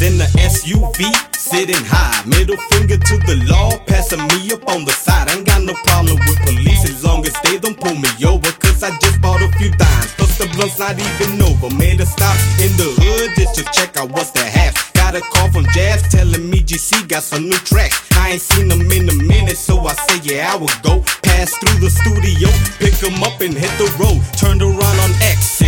SUV, sitting high. Middle finger to the law, passing me up on the side. I ain't got no problem with police as long as they don't pull me over. Cause I just bought a few dimes. Plus the blunt's not even over. Made a stop in the hood just to check out what's the half. Got a call from Jazz telling me GC got some new tracks. I ain't seen them in a minute, so I say, yeah, I will go. Pass through the studio, pick them up and hit the road. Turned around on exit,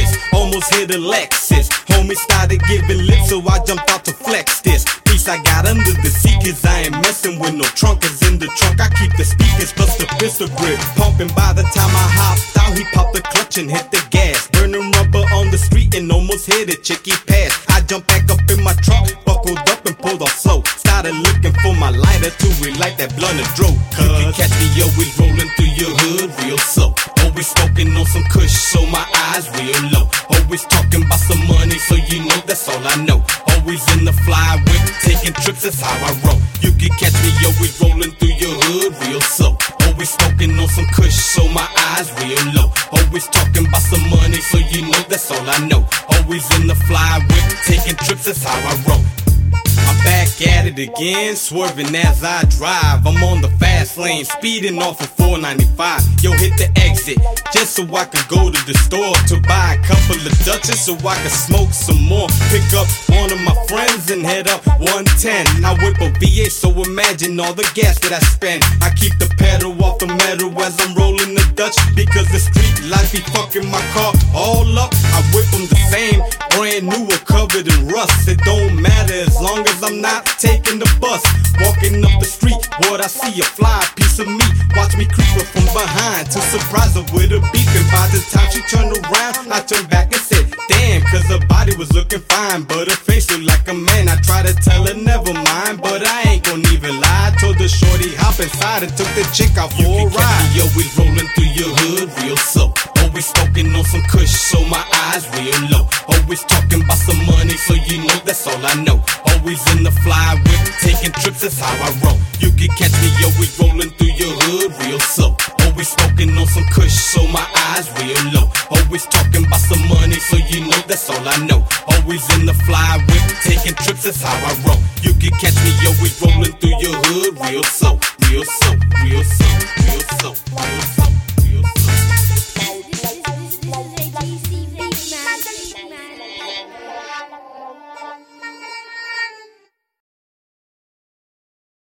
almost hit a Lexus. Homie started giving lip, so I jumped out to flex this. Piece I got under the seat, cause I ain't messing with no trunk. Cause in the trunk, I keep the speakers plus the pistol grip. Pumping by the time I hopped out, he popped the clutch and hit the gas. Burning rubber on the street and almost hit a chicky pass. I jumped back up in my truck, buckled up and pulled off slow. Started looking for my lighter to relight that blunt of dro. You can catch me always rolling through your hood real slow. Always smoking on some kush, so my eyes real low. Always talking about some money, so you know that's all I know. Always in the fly whip, taking trips, that's how I roll. You can catch me always rolling through your hood real slow. Always smoking on some kush, so my eyes real low. Always talking about some money, so you know that's all I know. Always in the fly whip, taking trips, that's how I roll. I'm back at it again, swerving as I drive. I'm on the fast lane, speeding off of 495. Yo, hit the exit, just so I can go to the store to buy a couple of Dutches so I can smoke some more. Pick up one of my friends and head up 110. I whip a V8, so imagine all the gas that I spend. I keep the pedal off the metal as I'm rolling the Dutch because the street life be fucking my car all up. I whip them the same, brand new covered in rust. It don't not taking the bus. Walking up the street, what I see a fly piece of meat. Watch me creep her from behind to surprise her with a beep. And by the time she turned around, I turned back and said, Damn, cause her body was looking fine, but her face looked like a man. I tried to tell her never mind, but I ain't gon' even lie. I told the shorty hop inside and took the chick out for a ride. Me always rolling through your hood real slow. Always smoking on some kush, so my eyes real low. Always talking about some money, so you know that's all I know. Always in the fly whip, taking trips, that's how I roll. You can catch me always rolling through your hood real slow. Always smoking on some kush, so my eyes real low. Always talking about some money, so you know that's all I know. Always in the fly whip, taking trips, that's how I roll. You can catch me always rolling through your hood real slow.